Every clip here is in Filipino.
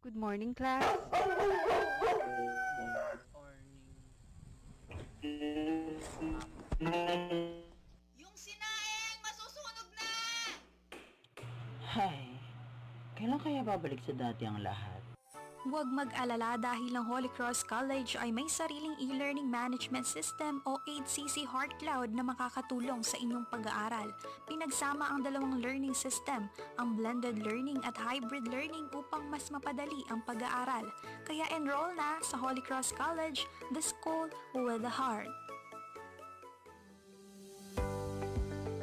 Good morning, class. Yung sinaing, masusunog na! Hay, kailan kaya babalik sa dati ang lahat? Huwag mag-alala dahil ang Holy Cross College ay may sariling e-learning management system o 8CC Heart Cloud na makakatulong sa inyong pag-aaral. Pinagsama ang dalawang learning system, ang blended learning at hybrid learning upang mas mapadali ang pag-aaral. Kaya enroll na sa Holy Cross College, the school with a heart.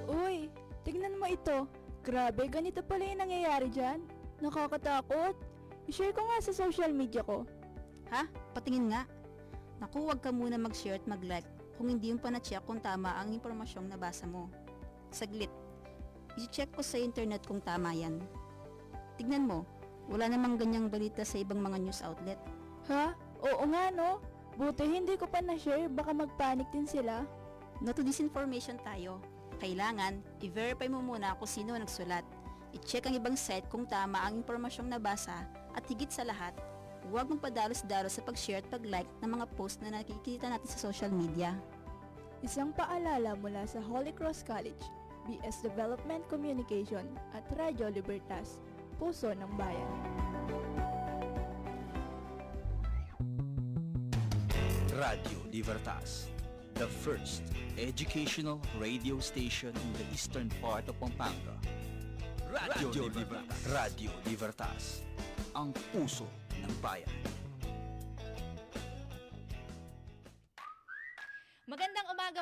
Uy, tignan mo ito. Grabe, ganito pala yung nangyayari dyan. Nakakatakot. I-share ko nga sa social media ko. Ha? Patingin nga. Naku, huwag ka muna mag-share at mag-like kung hindi mo pa na-check kung tama ang impormasyong nabasa mo. Saglit. I-check ko sa internet kung tama yan. Tignan mo, wala namang ganyang balita sa ibang mga news outlet. Ha? Oo nga no. Buti hindi ko pa na-share, baka mag-panic din sila. No to disinformation tayo. Kailangan, i-verify mo muna kung sino nagsulat. I-check ang ibang site kung tama ang impormasyong nabasa at higit sa lahat, huwag mong padalos-dalos sa pag-share at pag-like ng mga post na nakikita natin sa social media. Isang paalala mula sa Holy Cross College, BS Development Communication at Radyo Libertas, Puso ng Bayan. Radio Libertas, the first educational radio station in the eastern part of Pampanga. Radio, Libertas. Radio Libertas, ang puso ng bayan.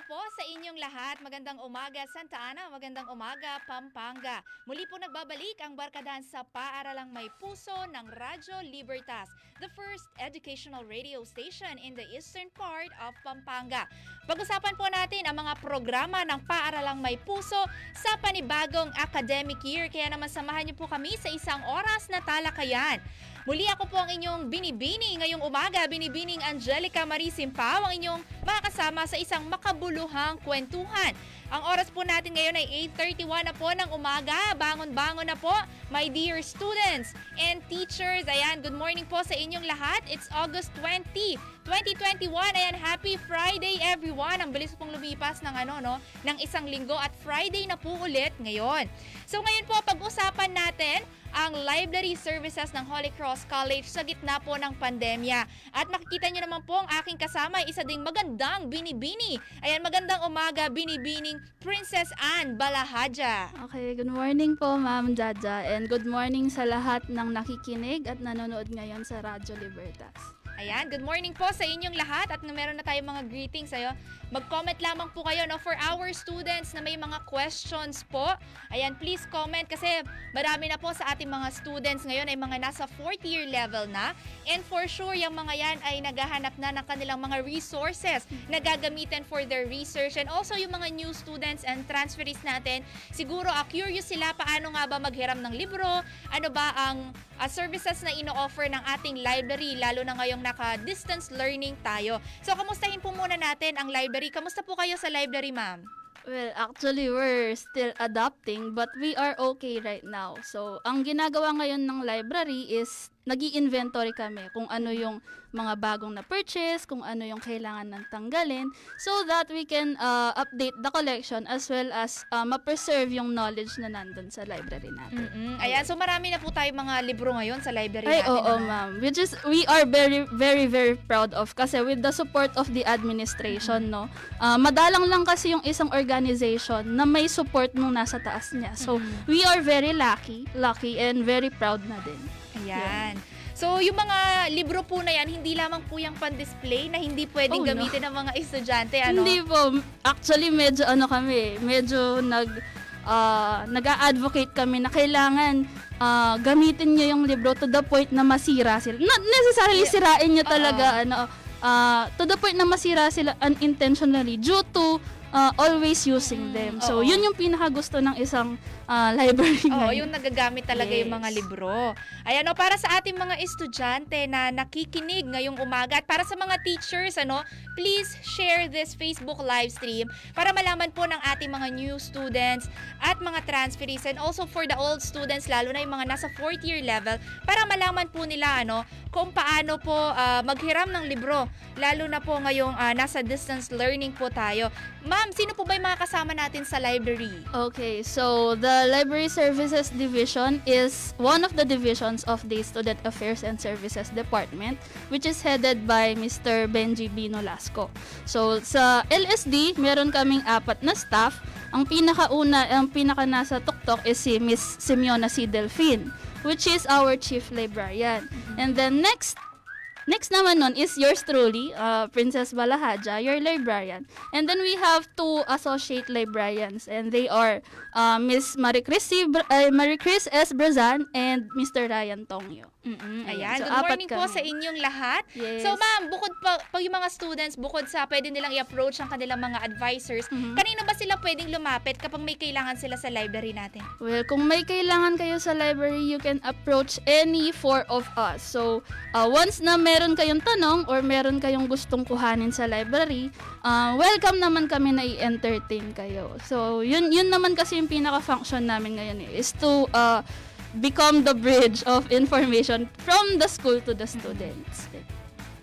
Po sa inyong lahat. Magandang umaga Santa Ana, magandang umaga Pampanga. Muli po nagbabalik ang barkadahan sa Paaralang May Puso ng Radyo Libertas, the first educational radio station in the eastern part of Pampanga. Pag-usapan po natin ang mga programa ng Paaralang May Puso sa panibagong academic year. Kaya naman samahan niyo po kami sa isang oras na talakayan. Muli ako po ang inyong binibini ngayong umaga, binibining Angelica Marie Simpao, ang inyong makakasama sa isang makabuluhang kwentuhan. Ang oras po natin ngayon ay 8.31 na po ng umaga. Bangon-bangon na po, my dear students and teachers. Ayan, good morning po sa inyong lahat. It's August 20, 2021. Ayan, happy Friday everyone. Ang bilis pong lumipas ng ano, no, ng isang linggo at Friday na po ulit ngayon. So ngayon po, pag-usapan natin ang library services ng Holy Cross College sa gitna po ng pandemya. At makikita nyo naman po ang aking kasama, isa ding magandang binibini. Ayan, magandang umaga, binibining Princess Anne Balahaja. Okay, good morning po Ma'am Jaja and good morning sa lahat ng nakikinig at nanonood ngayon sa Radyo Libertas. Ayan, good morning po sa inyong lahat at meron na tayong mga greetings sa'yo. Mag-comment lamang po kayo no, for our students na may mga questions po. Ayan, please comment kasi marami na po sa ating mga students ngayon ay mga nasa 4th year level na. And for sure, yung mga yan ay naghahanap na ng kanilang mga resources na gagamitin for their research. And also yung mga new students and transferees natin, siguro uh, curious sila paano nga ba maghiram ng libro, ano ba ang uh, services na ino-offer ng ating library, lalo na ngayong naka-distance learning tayo. So, kamustahin po muna natin ang library. Kamusta po kayo sa library, ma'am? Well, actually, we're still adapting but we are okay right now. So, ang ginagawa ngayon ng library is nag inventory kami kung ano yung mga bagong na purchase, kung ano yung kailangan ng tanggalin so that we can uh, update the collection as well as uh, ma-preserve yung knowledge na nandun sa library natin. Mm-mm. Ayan, so marami na po tayo mga libro ngayon sa library Ay, natin. oo, ano? ma'am. Which is, we are very, very, very proud of kasi with the support of the administration, no, uh, madalang lang kasi yung isang organization na may support nung nasa taas niya. So, we are very lucky, lucky and very proud na din. Ayan. So, yung mga libro po na yan, hindi lamang po yung pan-display na hindi pwedeng Oh, no. gamitin ng mga estudyante, ano? Hindi po. Actually, medyo ano kami, medyo nag ah, nag-a-advocate kami na kailangan ah, gamitin niyo yung libro to the point na masira sila. Not necessarily sirain niyo talaga ano ah, to the point na masira sila unintentionally due to ah, always using them. So, oo. yun yung pinaka gusto ng isang ah, library Oo, ngayon. yung nagagamit talaga yung mga Yes. libro. Ayan, o, para sa ating mga estudyante na nakikinig ngayong umaga at para sa mga teachers, ano, please share this Facebook live stream para malaman po ng ating mga new students at mga transferees and also for the old students, lalo na yung mga nasa fourth year level, para malaman po nila, ano, kung paano po ah, maghiram ng libro, lalo na po ngayong ah, nasa distance learning po tayo. Ma'am, sino po ba yung mga kasama natin sa library? Okay, so the Library Services Division is one of the divisions of the Student Affairs and Services Department, which is headed by Mr. Benji B. Nolasco. So, sa LSD, meron kaming apat na staff. Ang pinakauna, ang pinaka nasa tuktok is si Miss Simeona C. Delfin, which is our chief librarian. And then next Next naman nun is yours truly, uh, Princess Balahaja, your librarian. And then we have two associate librarians and they are uh, Miss. Bra- uh, Maricris S. Brazan and Mr. Ryan Tongyo. Mm-mm, Ayan. So, Good morning po sa inyong lahat. Yes. So ma'am, bukod pa, pag yung mga students, bukod sa pwede nilang i-approach ang kanilang mga advisors, Mhm. kanina ba sila pwedeng lumapit kapag may kailangan sila sa library natin? Well, kung may kailangan kayo sa library, you can approach any four of us. So, uh, once na meron kayong tanong or meron kayong gustong kuhanin sa library, uh, welcome naman kami na i-entertain kayo. So, yun, yun naman kasi yung pinaka-function namin ngayon eh, is to uh, become the bridge of information from the school to the students.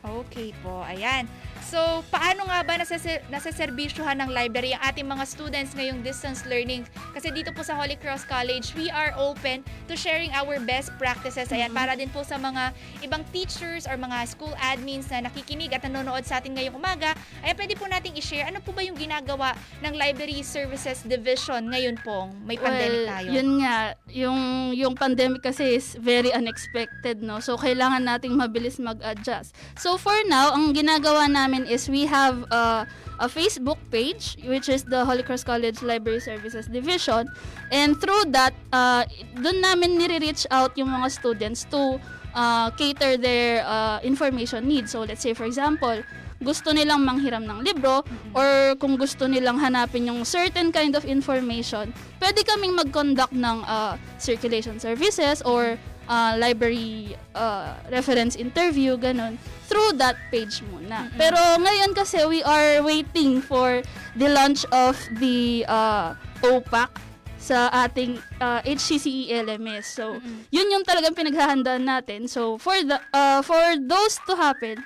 Okay po, ayan. So, paano nga ba nasa nasaservisyohan ng library ang ating mga students ngayong distance learning? Kasi dito po sa Holy Cross College, we are open to sharing our best practices. Ayan, para din po sa mga ibang teachers or mga school admins na nakikinig at nanonood sa atin ngayong umaga, ay pwede po nating i-share ano po ba yung ginagawa ng Library Services Division ngayon pong may pandemic well, tayo? yun nga, yung, yung pandemic kasi is very unexpected, no? So, kailangan nating mabilis mag-adjust. So, for now, ang ginagawa namin is we have uh, a Facebook page, which is the Holy Cross College Library Services Division. And through that, uh, doon namin nire-reach out yung mga students to uh, cater their uh, information needs. So, let's say, for example, gusto nilang manghiram ng libro or kung gusto nilang hanapin yung certain kind of information, pwede kaming mag-conduct ng uh, circulation services or uh, library uh, reference interview, ganun, through that page muna. Pero ngayon kasi we are waiting for the launch of the uh, OPAC sa ating uh, HCCE LMS. So, yun yung talagang pinaghahandaan natin. So, for the uh, for those to happen,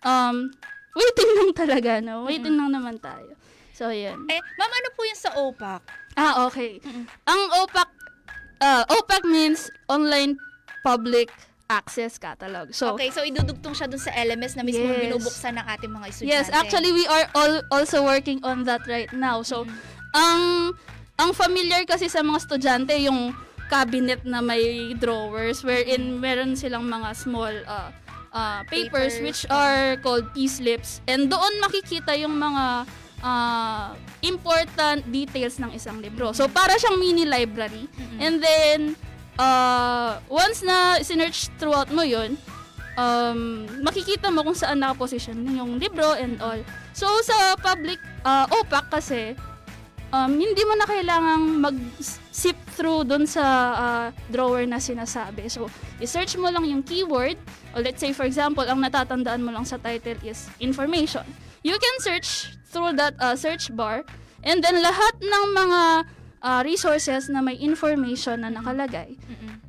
um, waiting lang talaga, no? Waiting lang naman tayo. So, yun. Eh, ma'am, ano po yung sa OPAC? Ah, okay. Ang OPAC, uh, OPAC means Online Public Access Catalog. So, okay, so idudugtong siya dun sa LMS na mismo Yes. binubuksan ng ating mga estudyante. Yes, actually we are all also working on that right now. So, ang ang familiar kasi sa mga estudyante yung cabinet na may drawers wherein meron silang mga small uh, uh, papers, Papers. which are called P-slips and doon makikita yung mga uh, important details ng isang libro. So, para siyang mini library. And then, uh, once na sinearch throughout mo yun, um, makikita mo kung saan nakaposition yung libro and all. So, sa public uh, OPAC kasi, um, hindi mo na kailangang mag-sip through dun sa uh, drawer na sinasabi. So, i-search mo lang yung keyword, or let's say for example, ang natatandaan mo lang sa title is information. You can search through that uh, search bar, and then lahat ng mga uh, resources na may information na nakalagay,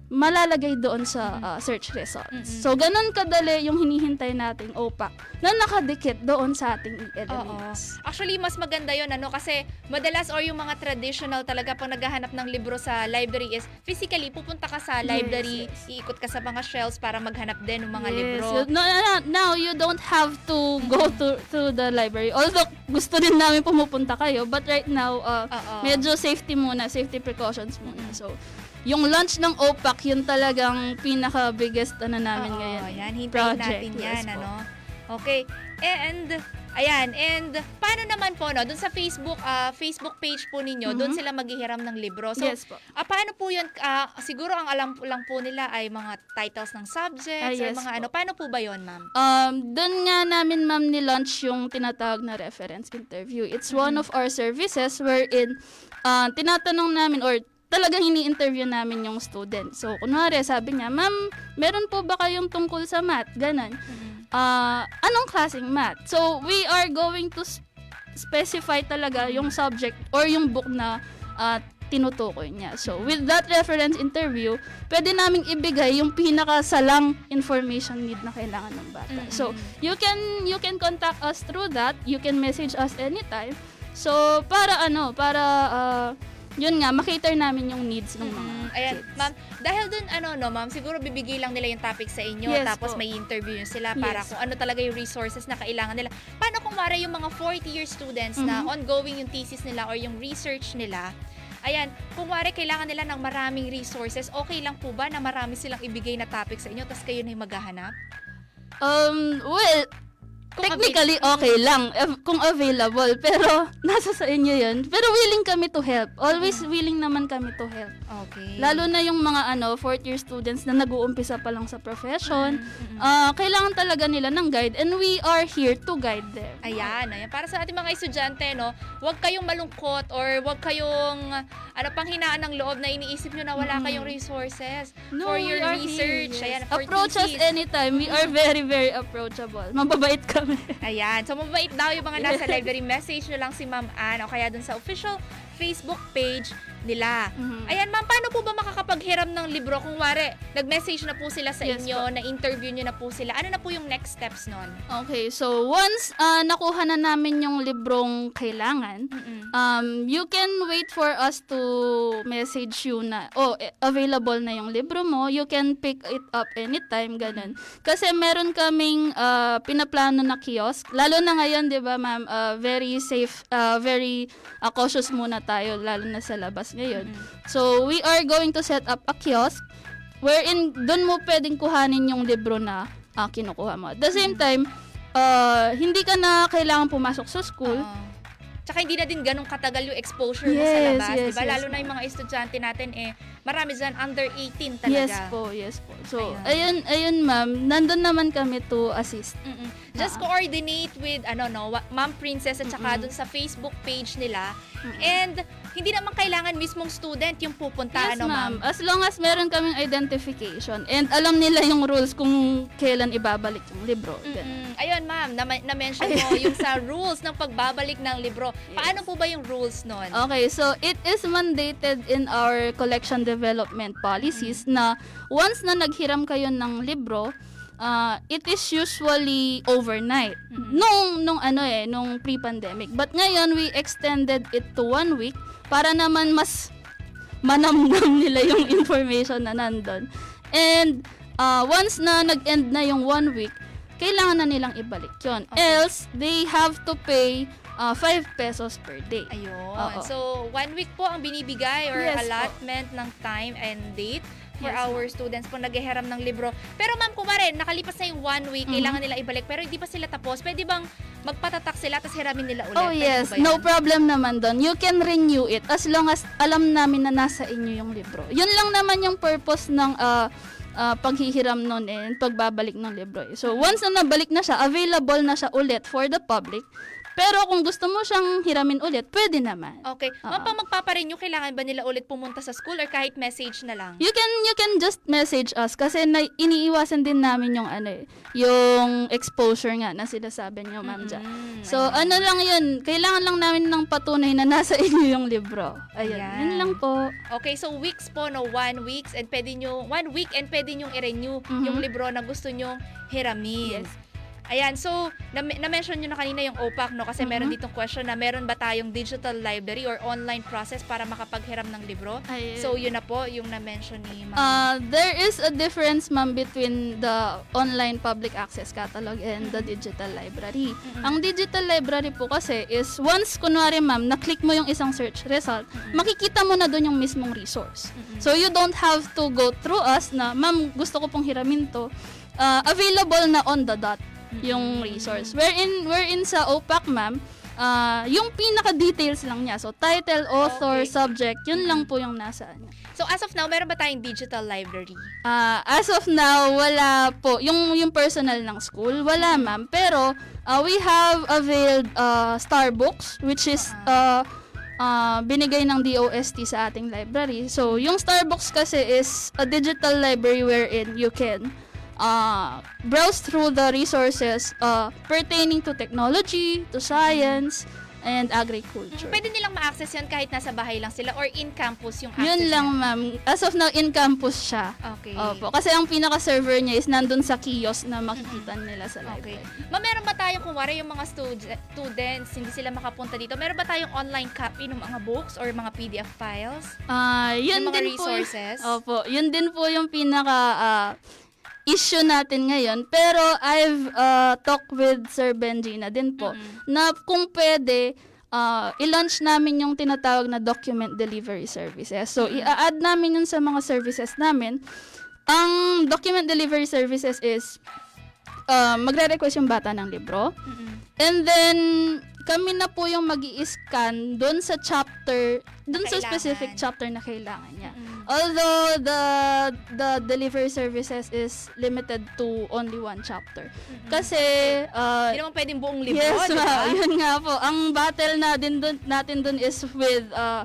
malalagay doon sa uh, search results. So, ganun kadali yung hinihintay nating OPAC na nakadikit doon sa ating e-LMS. Actually, mas maganda yon ano, kasi madalas or yung mga traditional talaga pag naghahanap ng libro sa library is physically, pupunta ka sa library, yes. iikot ka sa mga shelves para maghanap din ng mga Yes. libro. No, no, no, now, you don't have to go to to the library. Although, gusto din namin pumupunta kayo. But right now, uh, medyo safety muna, safety precautions muna. So, yung launch ng OPAC, yun talagang pinaka-biggest ano namin Oo, ngayon. Yan, hintayin Project, natin yes yan, po. ano. Okay. And ayan, and paano naman po no, doon sa Facebook ah, Facebook page po ninyo, doon Mhm. sila maghihiram ng libro. So, yes po. ah, paano po 'yun? Ah, siguro ang alam lang po nila ay mga titles ng subjects Ah, or yes mga po. ano. Paano po ba 'yon, ma'am? Um, doon nga namin ma'am ni-launch yung tinatawag na reference interview. It's one Mm-hmm. of our services wherein uh, tinatanong namin or talagang ini-interview namin yung student. So, kunwari, sabi niya, ma'am, meron po ba kayong tungkol sa math? Ganon. Ah, anong klaseng math? So, we are going to specify talaga yung subject or yung book na ah, tinutukoy niya. So, with that reference interview, pwede naming ibigay yung pinakasalang information need na kailangan ng bata. So, you can you can contact us through that. You can message us anytime. So, para ano, para ah, yun nga, makater namin yung needs ng mga Mm, ayan, kids. ma'am, dahil dun, ano, no, ma'am, siguro bibigay lang nila yung topic sa inyo, Yes tapos po. may interview yun sila para Yes. kung ano talaga yung resources na kailangan nila. Paano kung wari yung mga 40-year students na Mhm. ongoing yung thesis nila or yung research nila, ayan, kung wari kailangan nila ng maraming resources, okay lang po ba na marami silang ibigay na topic sa inyo, tapos kayo na yung maghahanap? Um, well, Kung technically okay lang kung available, pero nasa sa inyo yun. Pero willing kami to help. Always willing naman kami to help. Okay. Lalo na yung mga ano, fourth year students na nag-uumpisa pa lang sa profession. Mm-mm. ah, kailangan talaga nila ng guide and we are here to guide them. Ayan, ayan. Para sa ating mga estudyante, no, huwag kayong malungkot or huwag kayong ano pang hinaan ng loob na iniisip nyo na wala Mm. kayong resources No, for your research. here, Ayan, yes. for Approach us thesis. anytime. We are very, very approachable. Mababait kami. Ayan. So, mabait daw yung mga nasa library. Message nyo lang si Ma'am Ann o kaya dun sa official Facebook page nila. Mhm. Ayan, ma'am, paano po ba makakapaghiram ng libro kung wari, nag-message na po sila sa Yes inyo, na-interview nyo na po sila. Ano na po yung next steps nun? Okay, so once ah, nakuha na namin yung librong kailangan, um, you can wait for us to message you na, oh, eh, available na yung libro mo. You can pick it up anytime, ganun. Kasi meron kaming ah, pinaplano na kiosk. Lalo na ngayon, di ba, ma'am, ah, very safe, ah, very ah, cautious muna tayo, lalo na sa labas ngayon. So, we are going to set up a kiosk wherein doon mo pwedeng kuhanin yung libro na ah, kinukuha mo. At the same time, ah, hindi ka na kailangan pumasok sa school. Oo. Tsaka hindi na din ganun katagal yung exposure mo sa Yes, labas, yes, 'di ba? yes, Lalo na yung mga estudyante natin eh marami diyan under 18 talaga. Yes po, yes po. So, ayun, ayun ma'am, nandun naman kami to assist. Mm-mm. Just Ah. coordinate with ano no, Ma'am Princess at saka dun sa Facebook page nila. Mm-mm. And hindi naman kailangan mismong student yung pupunta Yes, ano ma'am. ma'am. As long as meron kaming identification and alam nila yung rules kung kailan ibabalik yung libro. Mm-mm. Ayun ma'am, na- na-mention mo yung sa rules ng pagbabalik ng libro. Paano po ba yung rules nun? Okay, so it is mandated in our collection development policies na once na naghiram kayo ng libro, uh, it is usually overnight. Nung nung ano eh, nung pre-pandemic. But ngayon we extended it to one week para naman mas manamnam nila yung information na nandun. And uh, once na nag-end na yung one week, kailangan na nilang ibalik yon. Okay. Else, they have to pay uh, 5 pesos per day. Ayun. Oo. So, one week po ang binibigay or Yes po. allotment ng time and date for Yes, our students po naghihiram ng libro. Pero ma'am, kumare, nakalipas na yung one week, Mhm. kailangan nila ibalik, pero hindi pa sila tapos. Pwede bang magpatatak sila tapos hiramin nila ulit? Oh Pwede yes, po no problem naman doon. You can renew it as long as alam namin na nasa inyo yung libro. Yun lang naman yung purpose ng ah, ah, paghihiram nun eh, pagbabalik ng libro. So once na nabalik na siya, available na siya ulit for the public. Pero kung gusto mo siyang hiramin ulit, pwede naman. Okay. Ma'am, Oo. pang magpaparenew, kailangan ba nila ulit pumunta sa school or kahit message na lang? You can you can just message us kasi na, iniiwasan din namin yung ano eh, yung exposure nga na sinasabi niyo, ma'am Jack. Mm, So, ano lang yun, kailangan lang namin ng patunay na nasa inyo yung libro. Ayun, Ayan. yun lang po. Okay, so weeks po, no? One weeks and pwede nyo, one week and pwede nyo i-renew Mhm. yung libro na gusto nyo hiramin. Yes. Ayan, so, na- na-mention nyo na kanina yung OPAC, no? Kasi meron Mhm. ditong question na meron ba tayong digital library or online process para makapaghiram ng libro? Ayun. So, yun na po yung na-mention ni Ma'am. Uh, there is a difference, ma'am, between the online public access catalog and the digital library. Ang digital library po kasi is once, kunwari, ma'am, na-click mo yung isang search result, makikita mo na doon yung mismong resource. So, you don't have to go through us na, ma'am, gusto ko pong hiramin to. Uh, available na on the dot yung resource. Wherein, wherein sa OPAC, ma'am, uh, yung pinaka-details lang niya. So, title, author, Okay. subject, yun lang po yung nasa niya. so, as of now, meron ba tayong digital library? Ah, as of now, wala po. Yung, yung personal ng school, wala ma'am. Pero, ah, we have availed uh, Starbucks, which is uh, ah, binigay ng DOST sa ating library. So, yung Starbucks kasi is a digital library wherein you can uh, browse through the resources uh, pertaining to technology, to science, and agriculture. Pwede nilang ma-access yun kahit nasa bahay lang sila or in-campus yung access Yun lang, ma'am. As of now, in-campus siya. Okay. Opo. Kasi ang pinaka-server niya is nandun sa kiosk na makikita nila sa Okay. library. Ma, meron ba tayong, kumwari yung mga stud- students, hindi sila makapunta dito, meron ba tayong online copy ng mga books or mga PDF files? Ah, yun Yung mga din resources? po. Opo, yun din po yung pinaka ah, issue natin ngayon. Pero I've uh, talked with Sir Benji na din po na kung pwede ah, i-launch namin yung tinatawag na document delivery services. So, i-add namin yun sa mga services namin. Ang document delivery services is ah, magre-request yung bata ng libro. And then, kami na po yung mag scan doon sa chapter, doon sa specific chapter na kailangan niya. Mm. Although the the delivery services is limited to only one chapter. Kasi uh, Hindi naman pwedeng buong libro, yes, di ba? ma'am. Yun nga po. Ang battle na din dun, natin dun is with uh.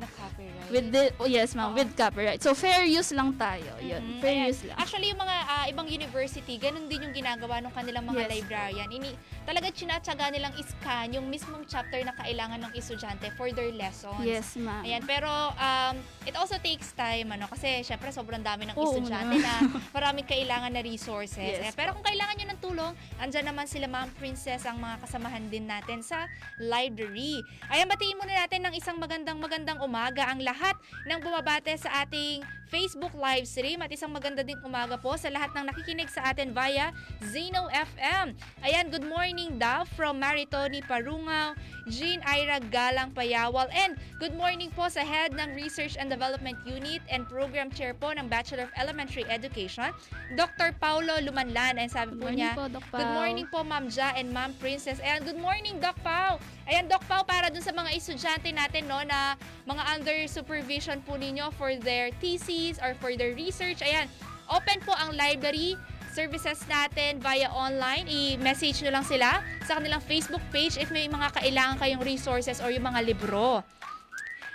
With the oh, yes, ma'am, with copyright. So fair use lang tayo. Yun. Mhm. Fair Ayan. use lang. Actually, yung mga ah, ibang university, ganun din yung ginagawa ng kanilang mga Yes. librarian. Ini, talaga chinatsaga nilang iscan yung mismong chapter na kailangan ng estudyante for their lessons. Yes, ma'am. Ayan, pero um, it also takes time, ano, kasi syempre sobrang dami ng Oo estudyante na maraming kailangan na resources. Yes Ayan, pero kung kailangan nyo ng tulong, andyan naman sila Ma'am Princess, ang mga kasamahan din natin sa library. Ayan, batiin muna natin ng isang magandang magandang umaga ang lahat ng bumabate sa ating Facebook live stream at isang maganda ding umaga po sa lahat ng nakikinig sa atin via Zeno FM. Ayan, good morning daw from Maritoni Parungaw, Jean Ira Galang Payawal, and good morning po sa head ng Research and Development Unit and Program Chair po ng Bachelor of Elementary Education, Dr. Paulo Lumanlan. Ayan, sabi po morning niya, po, Doc Good morning po, Ma'am Ja and Ma'am Princess. Ayan, good morning, Doc Pao. Ayan, Doc Pao, para dun sa mga estudyante natin, no, na mga under supervision po ninyo for their thesis or for their research. Ayan, open po ang library services natin via online. I-message nyo lang sila sa kanilang Facebook page if may mga kailangan kayong resources or yung mga libro.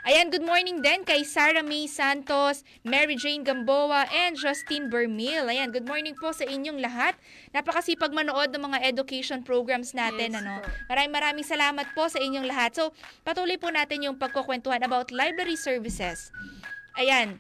Ayan, good morning din kay Sarah May Santos, Mary Jane Gamboa, and Justine Bermil. Ayan, good morning po sa inyong lahat. Napakasipag manood ng mga education programs natin. Yes ano. Maraming maraming salamat po sa inyong lahat. So, patuloy po natin yung pagkukwentuhan about library services. Ayan.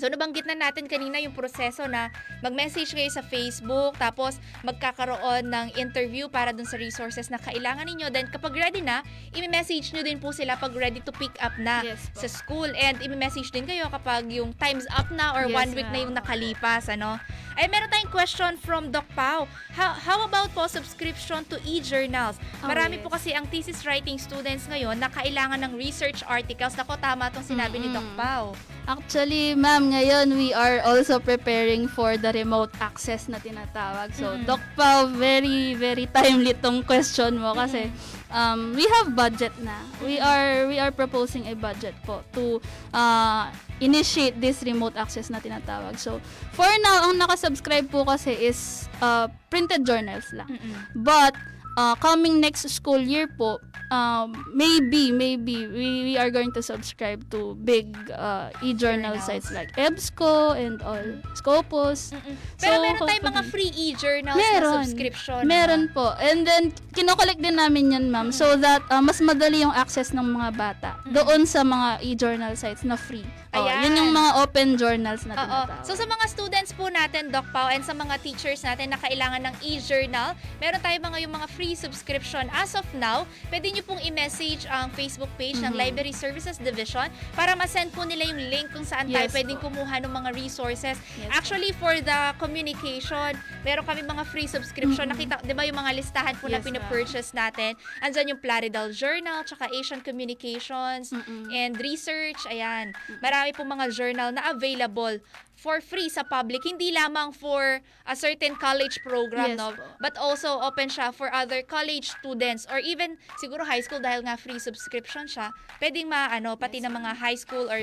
So, nabanggit na natin kanina yung proseso na mag-message kayo sa Facebook, tapos magkakaroon ng interview para dun sa resources na kailangan ninyo. Then, kapag ready na, i-message nyo din po sila pag ready to pick up na Yes po. sa school. And i-message din kayo kapag yung time's up na or Yes, one week na yung nakalipas. Ano? Ay, meron tayong question from Doc Pau. How, how about po subscription to e-journals? Oh, Marami yes. po kasi ang thesis writing students ngayon na kailangan ng research articles. Nako, tama itong sinabi ni Doc. Pau. Actually, ma'am, ngayon we are also preparing for the remote access na tinatawag. So, Mm. Doc Pao, very, very timely tong question mo kasi um, we have budget na. We are we are proposing a budget po to uh, initiate this remote access na tinatawag. So, for now, ang nakasubscribe po kasi is uh, printed journals lang. Mm-mm. But, uh, coming next school year po, um, maybe, maybe, we, we are going to subscribe to big uh, e-journal Journals. sites like EBSCO and all, Scopus. Mm-mm. Pero So, meron tayong mga free e-journals na Meron. subscription. Meron po. And then, kinokollect din namin yan, ma'am, so that uh, mas madali yung access ng mga bata doon sa mga e-journal sites na free. Oh, Ayan. yun yung mga open journals na tinatawag. So sa mga students po natin, Doc Pao, and sa mga teachers natin na kailangan ng e-journal, meron tayong mga yung mga free subscription. As of now, pwede nyo pong i-message ang Facebook page ng Mhm. Library Services Division para ma-send po nila yung link kung saan tayo Yes pwedeng po. kumuha ng mga resources. Yes Actually, for the communication, meron kami mga free subscription. Mhm. Nakita, di ba yung mga listahan po na Yes, ma'am. pinapurchase natin? Andyan yung Plaridel Journal, tsaka Asian Communications, Mm-mm. and research. Ayan. Marami pong mga journal na available for free sa public. Hindi lamang for a certain college program, Yes no? po. But also open siya for other college students or even siguro high school dahil nga free subscription siya. Pwedeng maano pati ng mga high school or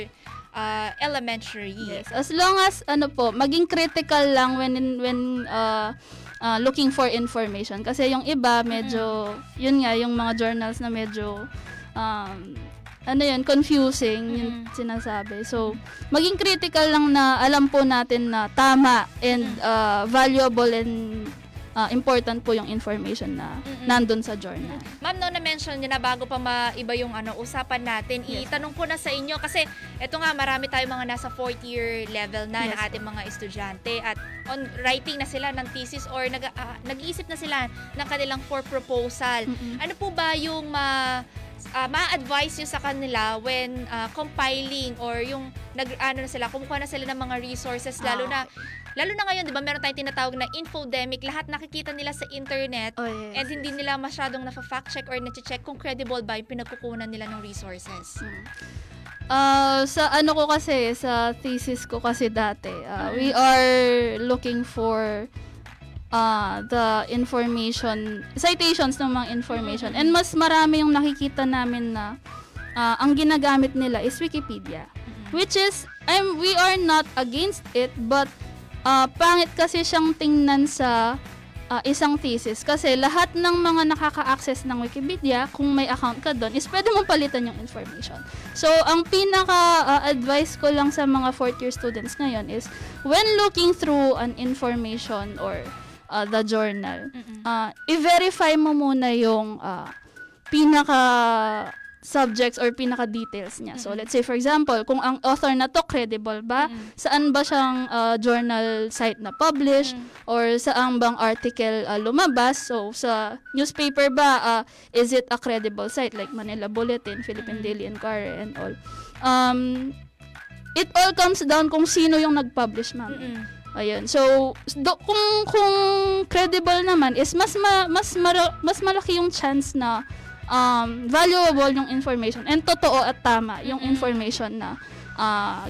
uh, elementary. Yes, as long as ano po, maging critical lang when in- when uh, uh, looking for information kasi yung iba medyo yun nga yung mga journals na medyo um, ano yun, confusing yung Mm. sinasabi. So, maging critical lang na alam po natin na tama and uh, valuable and uh, important po yung information na Mm-mm. nandun sa journal. Ma'am, no, na-mention niyo na bago pa maiba yung ano, usapan natin, Yes. itanong ko na sa inyo kasi eto nga, marami tayong mga nasa fourth year level na ng Yes, ating mga estudyante at on writing na sila ng thesis or nag, ah, nag-iisip na sila ng kanilang for proposal. Mm-mm. Ano po ba yung ma ah, ma-advise nyo sa kanila when ah, compiling or yung nag ano na sila, kumukuha na sila ng mga resources lalo Ah, na lalo na ngayon, 'di ba, meron tayong tinatawag na infodemic, lahat nakikita nila sa internet Oh, yes. and hindi nila masyadong na-fact check or na-check kung credible ba yung pinagkukunan nila ng resources. Mm. Ah, sa ano ko kasi, sa thesis ko kasi dati, ah, we are looking for ah the information, citations ng mga information. And mas marami yung nakikita namin na ah, ang ginagamit nila is Wikipedia. Which is, I'm, we are not against it, but ah, pangit kasi siyang tingnan sa ah, isang thesis. Kasi lahat ng mga nakaka-access ng Wikipedia, kung may account ka doon, is pwede mong palitan yung information. So, ang pinaka-advice ko lang sa mga fourth year students ngayon is, when looking through an information or uh, the journal, Mm-mm. uh, i-verify mo muna yung uh, pinaka subjects or pinaka details niya. So Mm-mm. let's say for example, kung ang author na to credible ba, Mm-mm. saan ba siyang uh, journal site na publish Mm. or saan bang article uh, lumabas? So sa newspaper ba uh, is it a credible site like Manila Bulletin, Philippine Mm. Daily Inquirer and all. Um it all comes down kung sino yung nag-publish, ma'am. Mm-mm. Ayun. So, do, kung kung credible naman is mas ma, mas mara, mas malaki yung chance na um, valuable yung information and totoo at tama yung Mm-mm. information na uh,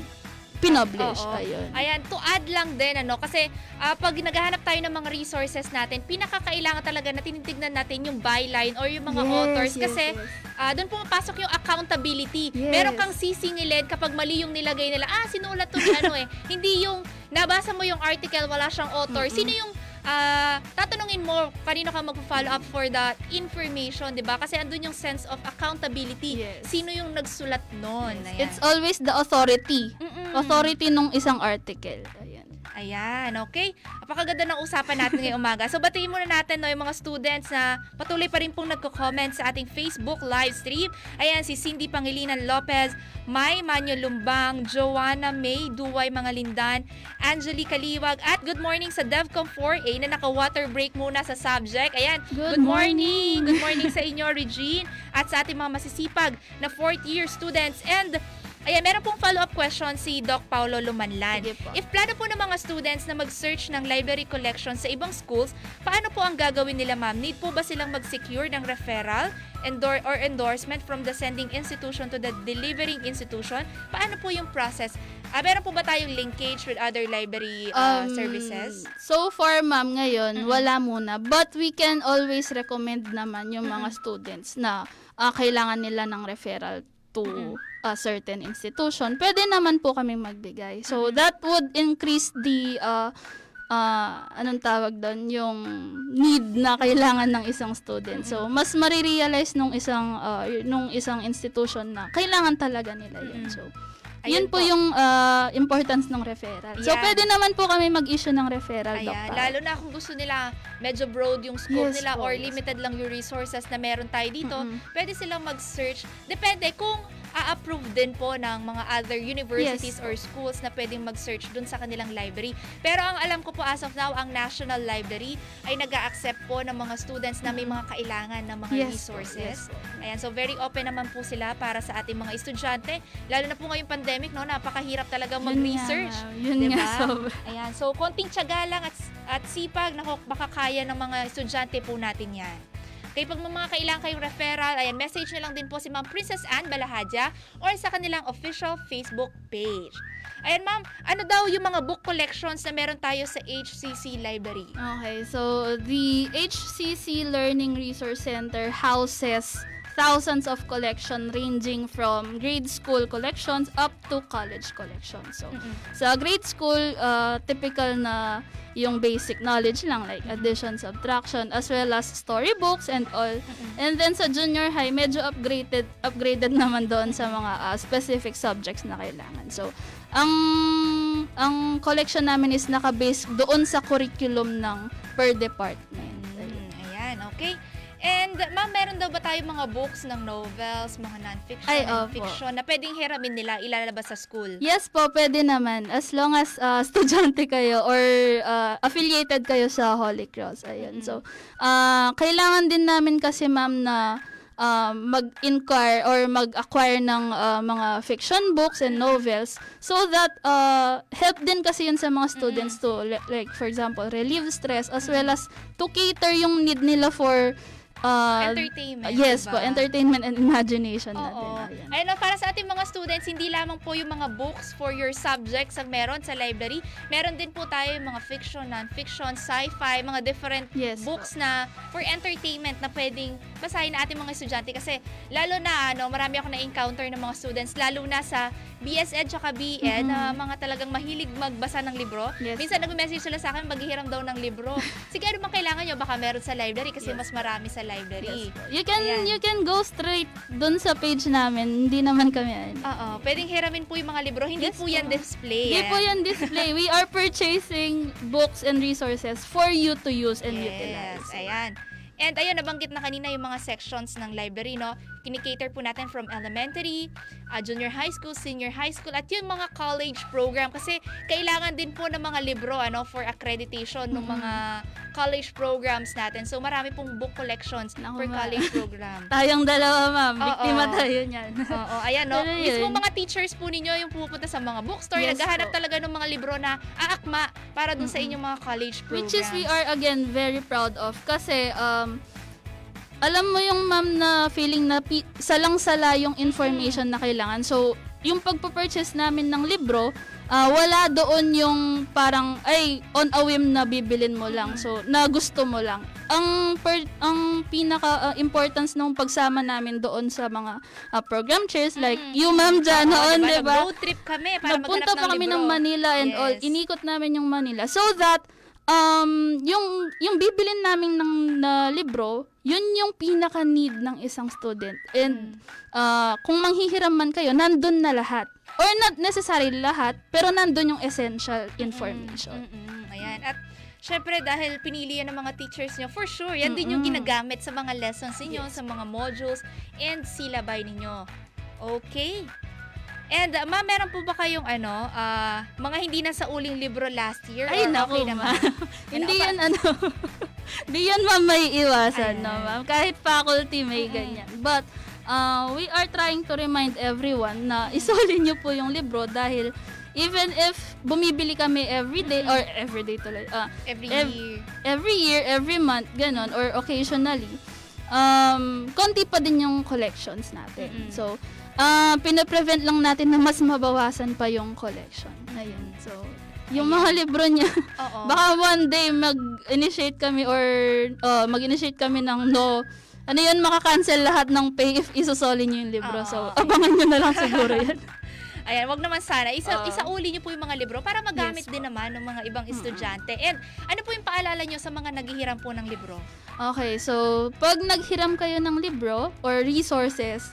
pinublish. Oo. Ayun. Ayan, to add lang din, ano, kasi ah, pag naghahanap tayo ng mga resources natin, pinakakailangan talaga na tinitignan natin yung byline or yung mga Yes, authors yes, kasi yes. ah, doon pumapasok yung accountability. Yes. Meron kang sisingilid kapag mali yung nilagay nila. Ah, sinulat to ano eh. Hindi yung nabasa mo yung article, wala siyang author. Mm-mm. Sino yung ah, tatanungin mo kanino ka mag-follow up for the information, 'di ba? Kasi andun yung sense of accountability. Yes. Sino yung nagsulat noon? Ayan. It's always the authority. Mm-mm. Authority nung isang article. Ayan, okay. Napakaganda ng usapan natin ngayong umaga. So, batiin muna natin no, yung mga students na patuloy pa rin pong nagko-comment sa ating Facebook live stream. Ayan, si Cindy Pangilinan Lopez, May Manyo Lumbang, Joanna May Duway Mga Lindan, Angelica Liwag, at good morning sa DevCom 4A na naka-water break muna sa subject. Ayan, Good good morning. morning. Good morning sa inyo, Regine, at sa ating mga masisipag na fourth year students. And Ayan, meron pong follow-up question si Doc Paulo Lumanlan. If plano po ng mga students na mag-search ng library collection sa ibang schools, paano po ang gagawin nila, ma'am? Need po ba silang mag-secure ng referral endor or endorsement from the sending institution to the delivering institution? Paano po yung process? Ah, meron po ba tayong linkage with other library ah, Um, services? So far, ma'am, ngayon, Mm-mm. wala muna. But we can always recommend naman yung mga students na ah, kailangan nila ng referral to Mm-mm. a certain institution. Pwede naman po kami magbigay. So, that would increase the uh, uh, anong tawag doon, yung need na kailangan ng isang student. So, mas marirealize nung isang uh, nung isang institution na kailangan talaga nila yun. So, Ayun yun po, yung uh, importance ng referral. So, Yan. pwede naman po kami mag-issue ng referral, Ayan, Pao. lalo na kung gusto nila medyo broad yung scope Yes nila po, or limited lang yung resources na meron tayo dito, Mm-mm. pwede silang mag-search. Depende kung a-approve din po ng mga other universities Yes or schools na pwedeng mag-search dun sa kanilang library. Pero ang alam ko po as of now, ang National Library ay nag accept po ng mga students na may mga kailangan ng mga Yes resources. yes. Ayan, so very open naman po sila para sa ating mga estudyante. Lalo na po ngayong pandemic, no, napakahirap talaga Yun mag-research. nga, ma'am. Yun Diba? nga, sobra. Ayan, so konting tiyaga lang at, at sipag, nako, baka kaya ng mga estudyante po natin yan. Kaya pag mga kailangan kayong referral, ayan, message na lang din po si Ma'am Princess Anne Balahadja or sa kanilang official Facebook page. Ayan ma'am, ano daw yung mga book collections na meron tayo sa HCC Library? Okay, so the HCC Learning Resource Center houses thousands of collection ranging from grade school collections up to college collections. So, Mm-mm. sa grade school, uh, typical na yung basic knowledge lang like addition, subtraction, as well as storybooks and all. And then sa junior high, medyo upgraded upgraded naman doon sa mga uh, specific subjects na kailangan. So, ang ang collection namin is naka-base doon sa curriculum ng per department. Mm, ayan, okay. And ma'am, meron daw ba tayo mga books ng novels, mga non-fiction Ay, and opo. fiction na pwedeng hiramin nila ilalabas sa school? Yes po, pwede naman. As long as uh, estudyante kayo or uh, affiliated kayo sa Holy Cross. Ayun. So, uh, kailangan din namin kasi ma'am na uh, mag-inquire or mag-acquire ng uh, mga fiction books and novels so that uh, help din kasi yun sa mga students to li- like for example relieve stress as well as to cater yung need nila for uh, Entertainment, yes diba? po entertainment and imagination natin Oo. Ayan. Ayun lang, para sa ating mga students, hindi lamang po yung mga books for your subjects ang meron sa library. Meron din po tayo yung mga fiction, non-fiction, sci-fi, mga different Yes books na for entertainment na pwedeng basahin na ating mga estudyante kasi lalo na ano, marami ako na-encounter ng mga students lalo na sa BS Ed tsaka BEd na mga talagang mahilig magbasa ng libro. Yes Minsan nag-message sila sa akin maghihiram daw ng libro. Sige, ano bang kailangan nyo? Baka meron sa library kasi Yes. mas marami sa library. Yes. You can Ayan. you can go straight dun sa page namin. Hindi naman kami ano. Oo, pwedeng hiramin po yung mga libro. Hindi Yes po po. yan display. Hindi eh. po yan display. We are purchasing books and resources for you to use and yes, utilize. ayan. And ayun, nabanggit na kanina yung mga sections ng library, no? Kinikater po natin from elementary, uh, junior high school, senior high school, at yung mga college program. Kasi kailangan din po ng mga libro, ano, for accreditation ng mga college programs natin. So, marami pong book collections Naku, for ma. college program. Tayong dalawa, ma'am. Biktima tayo niyan. Oo, ayan no. Pero yun. Mismo mga teachers po ninyo yung pupunta sa mga bookstore, Yes naghahanap po. talaga ng mga libro na aakma para dun sa inyong mga college programs. Which is we are again very proud of kasi um alam mo yung ma'am na feeling na pi- salang-sala yung information na kailangan. So, yung pagpa-purchase namin ng libro, ah, wala doon yung parang ay on a whim na bibilin mo lang. So, na gusto mo lang. Ang per, ang pinaka ah, importance ng pagsama namin doon sa mga ah, program chairs like you ma'am dyan Oo, noon, diba? 'di ba? Nag-road trip kami para Nagpunta maghanap pa ng kami libro. ng Manila and all. Yes. Inikot namin yung Manila. So that, um, yung, yung bibilin namin ng na libro, yun yung pinaka-need ng isang student. And uh, kung manghihiram man kayo, nandun na lahat. Or not necessarily lahat, pero nandun yung essential information. Mm-mm, ayan. At syempre dahil pinili yan ng mga teachers nyo, for sure, yan din yung Mm-mm. ginagamit sa mga lessons ninyo, sa mga modules, and syllabi ninyo. Okay. And uh, ma'am, meron po ba kayong ano, ah, mga hindi na sa uling libro last year? Ay, naku, okay naman? Hindi Ano, yan ano, hindi yan ma'am may iwasan, no ma'am. Kahit faculty may ganyan. But, uh, we are trying to remind everyone na isolin niyo po yung libro dahil even if bumibili kami every day or every day tuloy, uh, Every ev- year. every year, every month, ganon, or occasionally, um, konti pa din yung collections natin. Mm-mm. So, uh, pinaprevent lang natin na mas mabawasan pa yung collection. Ayun. So, yung mga libro niya, Oo. baka one day mag-initiate kami or uh, mag-initiate kami ng no, ano yun, makakancel lahat ng pay if isusoli niyo yung libro. So, Oo. abangan nyo na lang siguro yan. Ayan, wag naman sana. Isa, Oo. isauli niyo po yung mga libro para magamit Yes din naman ng mga ibang estudyante. And ano po yung paalala niyo sa mga naghihiram po ng libro? Okay, so pag naghiram kayo ng libro or resources,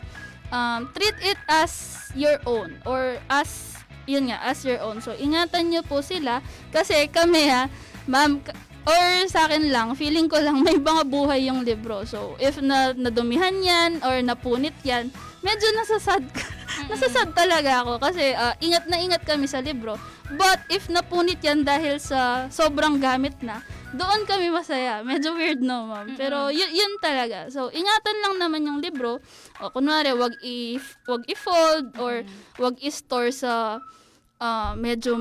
um, treat it as your own or as, yun nga, as your own. So, ingatan nyo po sila kasi kami ha, ma'am, or sa akin lang, feeling ko lang may mga buhay yung libro. So, if na nadumihan yan or napunit yan, medyo nasasad nasasad talaga ako kasi ah, ingat na ingat kami sa libro. But if napunit yan dahil sa sobrang gamit na, doon kami masaya. Medyo weird no, ma'am. Pero yun, yun talaga. So, ingatan lang naman yung libro. O, kunwari, wag, i, wag i-fold or wag i-store sa ah, medyo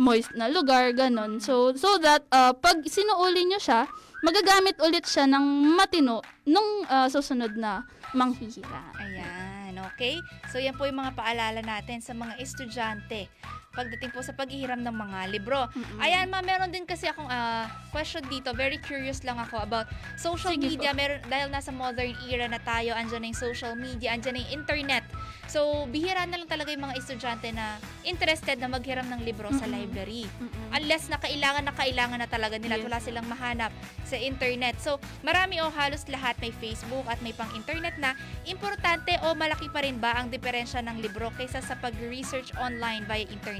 moist na lugar, ganon. So, so that ah, pag sinuuli nyo siya, magagamit ulit siya ng matino nung ah, susunod na manghihira. Ayan, okay? So yan po yung mga paalala natin sa mga estudyante. Pagdating po sa paghihiram ng mga libro. Mm-mm. Ayan, ma'am, meron din kasi akong ah, question dito. Very curious lang ako about social Sige media. Meron, dahil nasa modern era na tayo, andyan na yung social media, andyan na yung internet. So, bihira na lang talaga yung mga estudyante na interested na maghiram ng libro sa Mm-mm. library. Mm-mm. Unless na kailangan na kailangan na talaga nila at Yes. wala silang mahanap sa internet. So, marami o halos lahat may Facebook at may pang-internet na. Importante o malaki pa rin ba ang diferensya ng libro kaysa sa pag-research online via internet?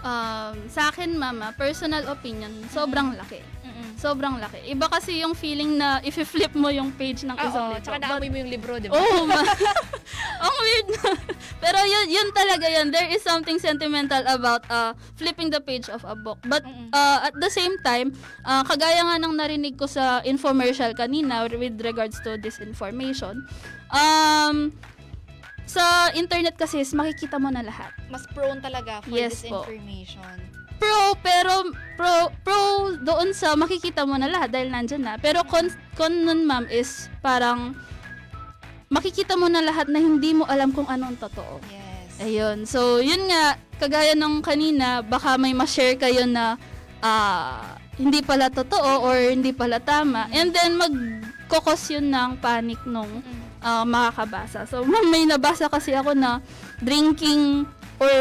Um, sa akin, mama, personal opinion, sobrang laki. Mm-mm. Sobrang laki. Iba kasi yung feeling na if flip mo yung page ng isang Oo, libro. tsaka But- naamoy mo yung libro, di ba? Oh, ma. Ang weird na. Pero yun, yun talaga yun. There is something sentimental about uh, flipping the page of a book. But Mm-mm. uh, at the same time, uh, kagaya nga ng narinig ko sa infomercial kanina with regards to disinformation, um, sa internet kasi is makikita mo na lahat. Mas prone talaga for Yes po. disinformation. Pro, pero pro, pro doon sa makikita mo na lahat dahil nandyan na. Pero con, con nun ma'am is parang makikita mo na lahat na hindi mo alam kung anong totoo. Yes. Ayun. So, yun nga, kagaya ng kanina, baka may ma-share kayo na ah, hindi pala totoo or hindi pala tama. And then, magkokos yun ng panic nung Mm-mm. Ah, makakabasa. So, ma'am, may nabasa kasi ako na drinking or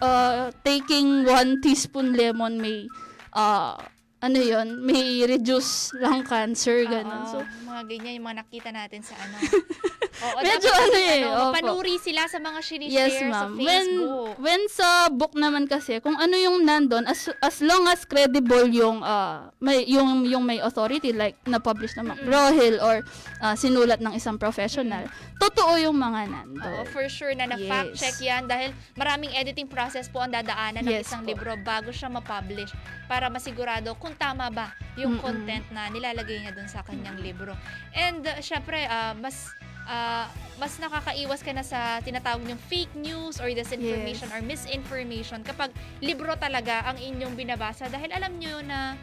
uh, taking one teaspoon lemon may uh, ano yon may reduce lang cancer, ganun. Oo, So, mga ganyan, yung mga nakita natin sa ano. Oo, Medyo dapat ano eh, opo. mapanuri sila sa mga yes, sinishare sa ma'am. When, Facebook. when sa book naman kasi, kung ano yung nandun, as, as long as credible yung, uh, may, yung, yung may authority, like na-publish na. McGraw-Hill or uh, sinulat ng isang professional, totoo yung mga nandun. Oo, for sure na na-fact Yes. check yan dahil maraming editing process po ang dadaanan ng Yes isang po. libro bago siya ma-publish para masigurado kung tama ba yung Mm-mm. content na nilalagay niya dun sa kanyang libro. And uh, syempre, ah, mas ah, mas nakakaiwas ka na sa tinatawag yung fake news or disinformation Yes. or misinformation kapag libro talaga ang inyong binabasa dahil alam nyo na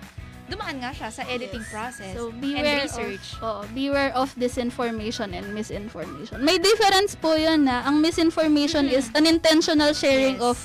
dumaan nga siya sa editing Yes. process So, and beware research. Of, oo, beware of disinformation and misinformation. May difference po yun na ang misinformation Mhm. is unintentional sharing Yes. of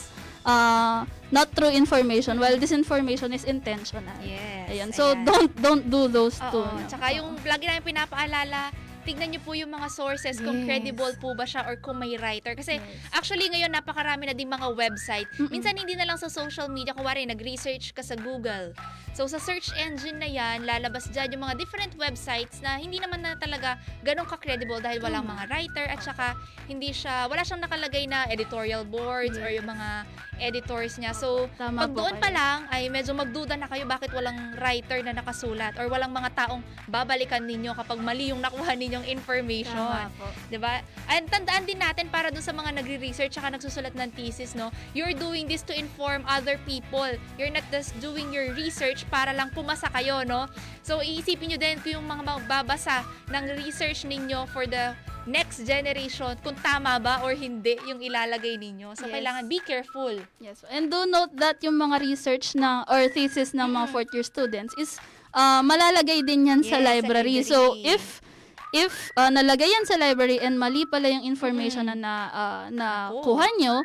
uh, not true information while disinformation is intentional. Yes. Ayan. So, ayan. don't don't do those two. Oo. no? Tsaka yung lagi namin pinapaalala, tignan niyo po yung mga sources kung Yes. credible po ba siya or kung may writer. Kasi Yes. actually ngayon napakarami na din mga website. Mm-mm. Minsan hindi na lang sa social media, kuwari nag-research ka sa Google. So sa search engine na yan, lalabas dyan yung mga different websites na hindi naman na talaga ganun ka-credible dahil walang mga writer at saka hindi siya, wala siyang nakalagay na editorial boards or yung mga editors niya. So Tama pag doon pa lang ay medyo magduda na kayo bakit walang writer na nakasulat or walang mga taong babalikan ninyo kapag mali yung nakuha ninyong information. 'Di ba? And tandaan din natin para dun sa mga nagre-research at nagsusulat ng thesis, no? You're doing this to inform other people. You're not just doing your research para lang pumasa kayo, no? So iisipin niyo din kung yung mga magbabasa ng research ninyo for the next generation kung tama ba or hindi yung ilalagay ninyo. So Yes. kailangan be careful. Yes. And do note that yung mga research na or thesis ng mga Mm. fourth year students is uh, malalagay din yan sa Yes, sa library. library. So if if uh, nalagay yan sa library and mali pala yung information Mm. na na, uh, na Ako. kuha nyo,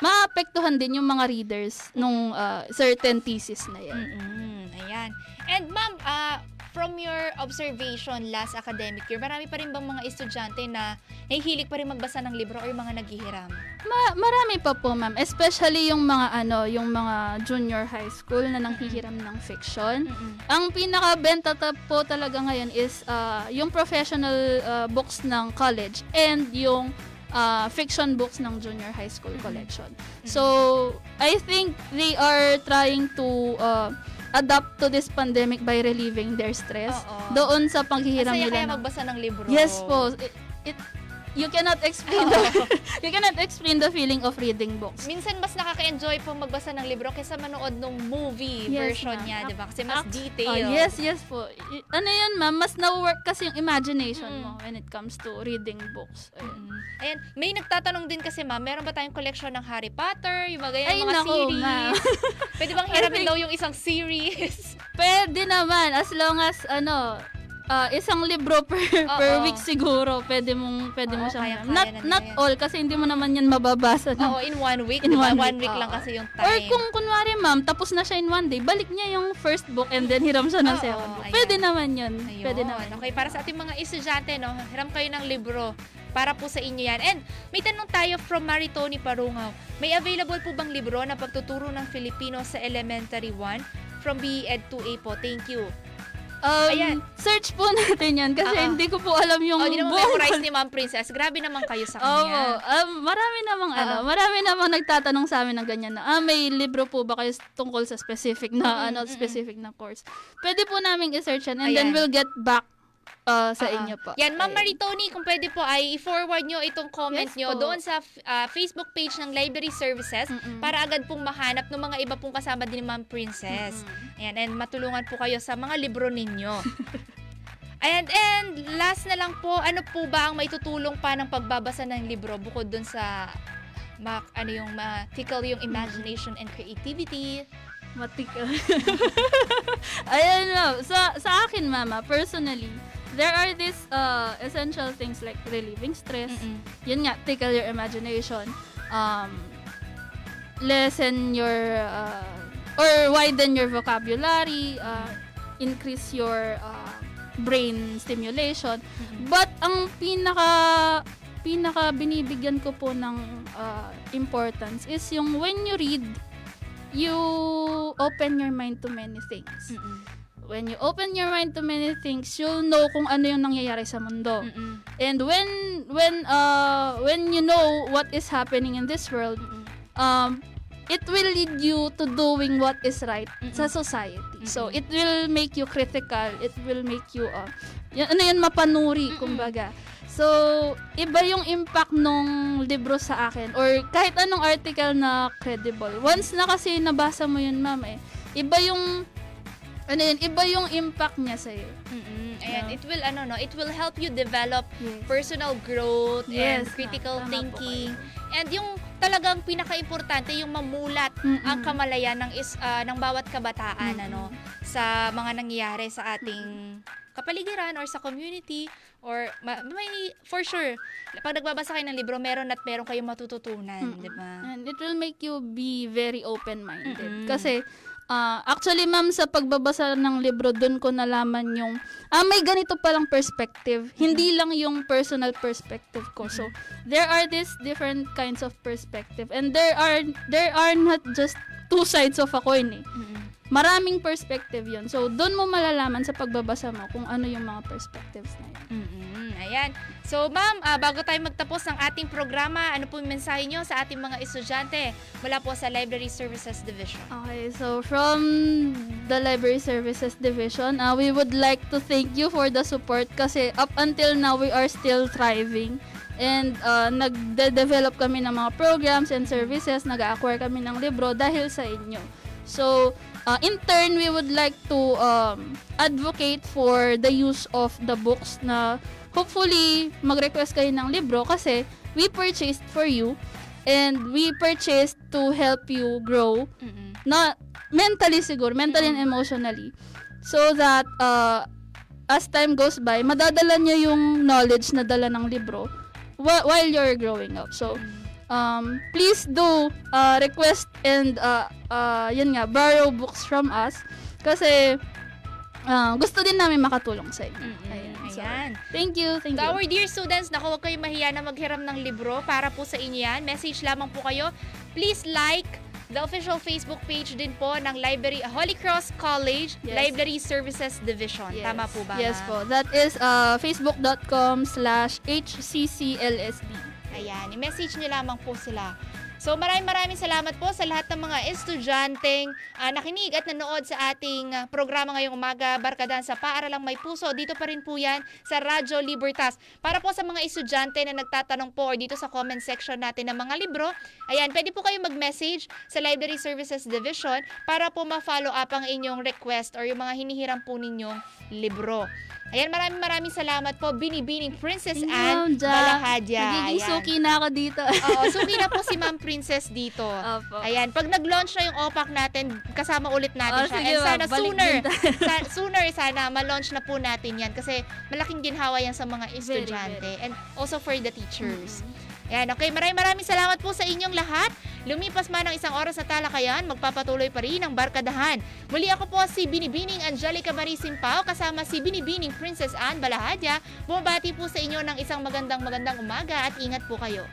maapektuhan din yung mga readers nung uh, certain thesis na yan. Mm-mm. Ayan. And ma'am, ah, from your observation last academic year, marami pa rin bang mga estudyante na nahihilig pa rin magbasa ng libro or yung mga naghihiram? Ma- marami pa po, ma'am. Especially yung mga ano, yung mga junior high school na nanghihiram ng fiction. Mm-mm. Ang pinakabenta ta po talaga ngayon is ah, yung professional ah, books ng college and yung ah, fiction books ng junior high school collection. So, I think they are trying to ah, adapt to this pandemic by relieving their stress Oo. doon sa paghihiram Masaya nila. kaya ng- magbasa ng libro. Yes po. It, it- you cannot explain the, you cannot explain the feeling of reading books. Minsan mas nakaka-enjoy po magbasa ng libro kaysa manood ng movie Yes, version ma'am. niya, 'di ba? Kasi mas Ac- detailed. Oh, yes, yes po. Y- Ano yun, ma'am? Mas na-work kasi yung imagination Mm. mo when it comes to reading books. Ayun. Mm. Ayan, may nagtatanong din kasi ma'am, meron ba tayong collection ng Harry Potter, yung mga ganyan, Ay, mga naku, series? ma'am. Pwede bang hiramin think- daw yung isang series? Pwede naman, as long as, ano, ah, isang libro per per Oo. week siguro. Pwede mong pwede mo Oo, siyang kaya-kaya not na nila not all kasi hindi mo naman yan mababasa. ng- Oo, in one week. In diba? one One week, week, lang oo. kasi yung Or time. kung kunwari ma'am, tapos na siya in one day, balik niya yung first book and then hiram siya ng Oo, second book. ayan. Pwede naman yun. Ayun. Pwede naman. Okay, para sa ating mga estudyante, no, hiram kayo ng libro para po sa inyo yan. And may tanong tayo from Maritoni Parungaw. May available po bang libro na pagtuturo ng Filipino sa Elementary 1 from BEd 2A po? Thank you. Um, Ayan. Search po natin yan kasi Oo. hindi ko po alam yung Oh, di naman buong memorize ni Ma'am Princess. Grabe naman kayo sa Oo, kanya. um, marami namang ano, Oo. marami namang nagtatanong sa amin ng ganyan na, ah, may libro po ba kayo tungkol sa specific na, Mm-mm, ano, mm-mm. specific na course. Pwede po namin i-search yan and then Ayan. we'll get back uh, sa Oo. inyo po. Yan, Ma'am Ayan. Maritoni, kung pwede po ay i-forward nyo itong comment Yes nyo po. doon sa ah, Facebook page ng Library Services Mm-mm. para agad pong mahanap ng mga iba pong kasama din ni Ma'am Princess. Mm-mm. Ayan, and matulungan po kayo sa mga libro ninyo. Ayan, and last na lang po, ano po ba ang maitutulong pa ng pagbabasa ng libro bukod dun sa ma, ano yung ma-tickle yung imagination and creativity? Matik. Ayan ma'am. Sa, sa akin, mama, personally, there are these uh, essential things like relieving stress. Mm-mm. Yun nga, tickle your imagination. Um, lessen your, uh, or widen your vocabulary. Uh, increase your uh, brain stimulation. Mm-mm. But ang pinaka pinaka binibigyan ko po ng uh, importance is yung when you read, you open your mind to many things. Mm-mm. When you open your mind to many things, you'll know kung ano yung nangyayari sa mundo. Mm-mm. And when when uh when you know what is happening in this world, Mm-mm. um it will lead you to doing what is right Mm-mm. sa society. So Mm-mm. it will make you critical, it will make you uh yan, ano yun mapanuri Mm-mm. kumbaga. So iba yung impact nung libro sa akin or kahit anong article na credible. Once na kasi nabasa mo yun, ma'am eh, iba yung ano yun, iba yung impact niya sa iyo. Mm-mm. Ayan, Yeah. it will ano no, it will help you develop Yes. personal growth and Yes, critical tama po thinking. And yung talagang pinaka-importante yung mamulat Mm-mm. ang kamalayan ng is ah, ng bawat kabataan Mm-mm. ano sa mga nangyayari sa ating kapaligiran or sa community or ma- may for sure pag nagbabasa kayo ng libro meron at meron kayong matututunan. 'di ba? And it will make you be very open-minded. Mm-mm. Kasi, ah, actually, ma'am, sa pagbabasa ng libro, doon ko nalaman yung, ah, may ganito palang perspective. Hindi lang yung personal perspective ko. So, there are these different kinds of perspective. And there are, there are not just two sides of a coin eh. Mm-mm. Maraming perspective yon So, doon mo malalaman sa pagbabasa mo kung ano yung mga perspectives na yun. mm Ayan. So, ma'am, ah, bago tayo magtapos ng ating programa, ano po yung mensahe nyo sa ating mga estudyante mula po sa Library Services Division? Okay, so from the Library Services Division, uh, we would like to thank you for the support kasi up until now, we are still thriving. And uh, nagde-develop kami ng mga programs and services, nag-acquire kami ng libro dahil sa inyo. So, uh, in turn, we would like to um, advocate for the use of the books na hopefully mag-request kayo ng libro kasi we purchased for you and we purchased to help you grow Mm-mm. na mentally siguro, mentally and emotionally. So that uh, as time goes by, madadala nyo yung knowledge na dala ng libro wh- while you're growing up. So, um, please do uh, request and uh, uh, yun nga, borrow books from us kasi uh, gusto din namin makatulong sa inyo. Mm-mm. Ayan. Ayan. thank you, thank To you. our dear students, naku, huwag kayong mahiya na maghiram ng libro para po sa inyo yan. Message lamang po kayo. Please like the official Facebook page din po ng Library Holy Cross College Yes. Library Services Division. Yes. Tama po ba? Yes po. That is uh, facebook.com slash hcclsd. Ayan, i-message nyo lamang po sila. So maraming maraming salamat po sa lahat ng mga estudyanteng ah, nakinig at nanood sa ating ah, programa ngayong umaga, Barkadahan sa Paaralang May Puso. Dito pa rin po yan sa Radyo Libertas. Para po sa mga estudyante na nagtatanong po or dito sa comment section natin ng mga libro, ayan, pwede po kayo mag-message sa Library Services Division para po ma-follow up ang inyong request or yung mga hinihiram po ninyong libro. Ayan, maraming maraming salamat po, Binibining Princess Anne Balahadya. Nagiging Ayan. suki na ako dito. Oo, suki na po si Ma'am Princess dito. Opo. Ayan, pag nag-launch na yung OPAC natin, kasama ulit Oh, natin siya. sige, And sana Balik sooner, sa- sooner sana ma-launch na po natin yan kasi malaking ginhawa yan sa mga estudyante and also for the teachers. Ayan, okay. Maraming maraming salamat po sa inyong lahat. Lumipas man ang isang oras sa talakayan, magpapatuloy pa rin ang barkadahan. Muli ako po si Binibining Angelica Marie Simpao kasama si Binibining Princess Anne Balahadya. Bumabati po sa inyo ng isang magandang magandang umaga at ingat po kayo.